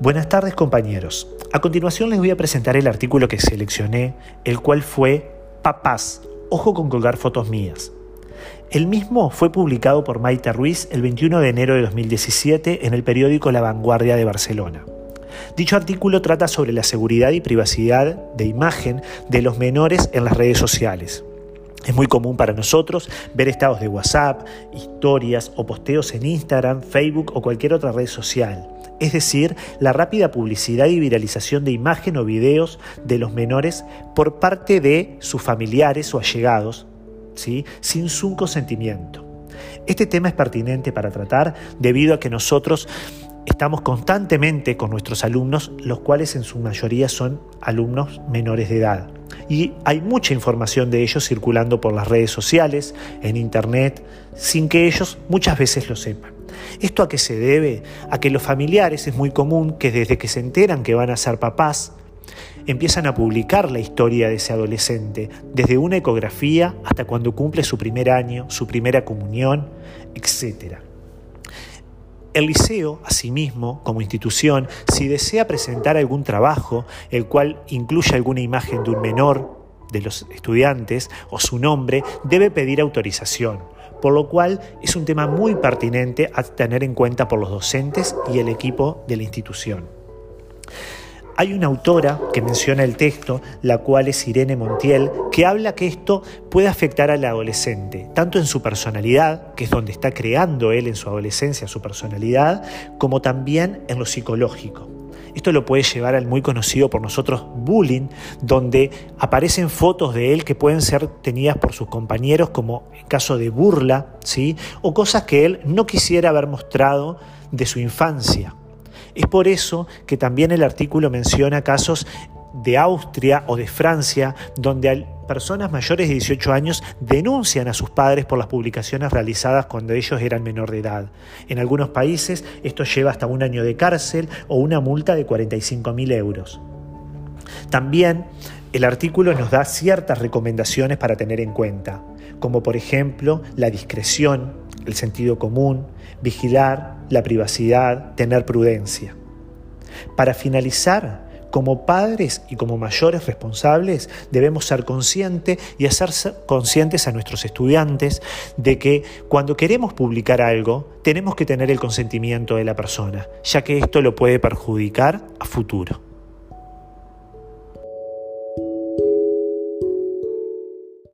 Buenas tardes compañeros. A continuación les voy a presentar el artículo que seleccioné, el cual fue Papás, ojo con colgar fotos mías. El mismo fue publicado por Maite Ruiz el 21 de enero de 2017 en el periódico La Vanguardia de Barcelona. Dicho artículo trata sobre la seguridad y privacidad de imagen de los menores en las redes sociales. Es muy común para nosotros ver estados de WhatsApp, historias o posteos en Instagram, Facebook o cualquier otra red social. Es decir, la rápida publicidad y viralización de imagen o videos de los menores por parte de sus familiares o allegados, sin su consentimiento. Este tema es pertinente para tratar debido a que nosotros estamos constantemente con nuestros alumnos, los cuales en su mayoría son alumnos menores de edad y hay mucha información de ellos circulando por las redes sociales, en Internet, sin que ellos muchas veces lo sepan. ¿Esto a qué se debe? A que los familiares es muy común que desde que se enteran que van a ser papás, empiezan a publicar la historia de ese adolescente, desde una ecografía hasta cuando cumple su primer año, su primera comunión, etc. El liceo, asimismo, como institución, si desea presentar algún trabajo, el cual incluya alguna imagen de un menor de los estudiantes o su nombre, debe pedir autorización, por lo cual es un tema muy pertinente a tener en cuenta por los docentes y el equipo de la institución. Hay una autora que menciona el texto, la cual es Irene Montiel, que habla que esto puede afectar al adolescente, tanto en su personalidad, que es donde está creando él en su adolescencia su personalidad, como también en lo psicológico. Esto lo puede llevar al muy conocido por nosotros bullying, donde aparecen fotos de él que pueden ser tenidas por sus compañeros como en caso de burla, ¿sí? o cosas que él no quisiera haber mostrado de su infancia. Es por eso que también el artículo menciona casos de Austria o de Francia, donde personas mayores de 18 años denuncian a sus padres por las publicaciones realizadas cuando ellos eran menor de edad. En algunos países esto lleva hasta un año de cárcel o una multa de 45 mil euros. También el artículo nos da ciertas recomendaciones para tener en cuenta, como por ejemplo la discreción, el sentido común, vigilar la privacidad, tener prudencia. Para finalizar, como padres y como mayores responsables debemos ser conscientes y hacer conscientes a nuestros estudiantes de que cuando queremos publicar algo tenemos que tener el consentimiento de la persona, ya que esto lo puede perjudicar a futuro.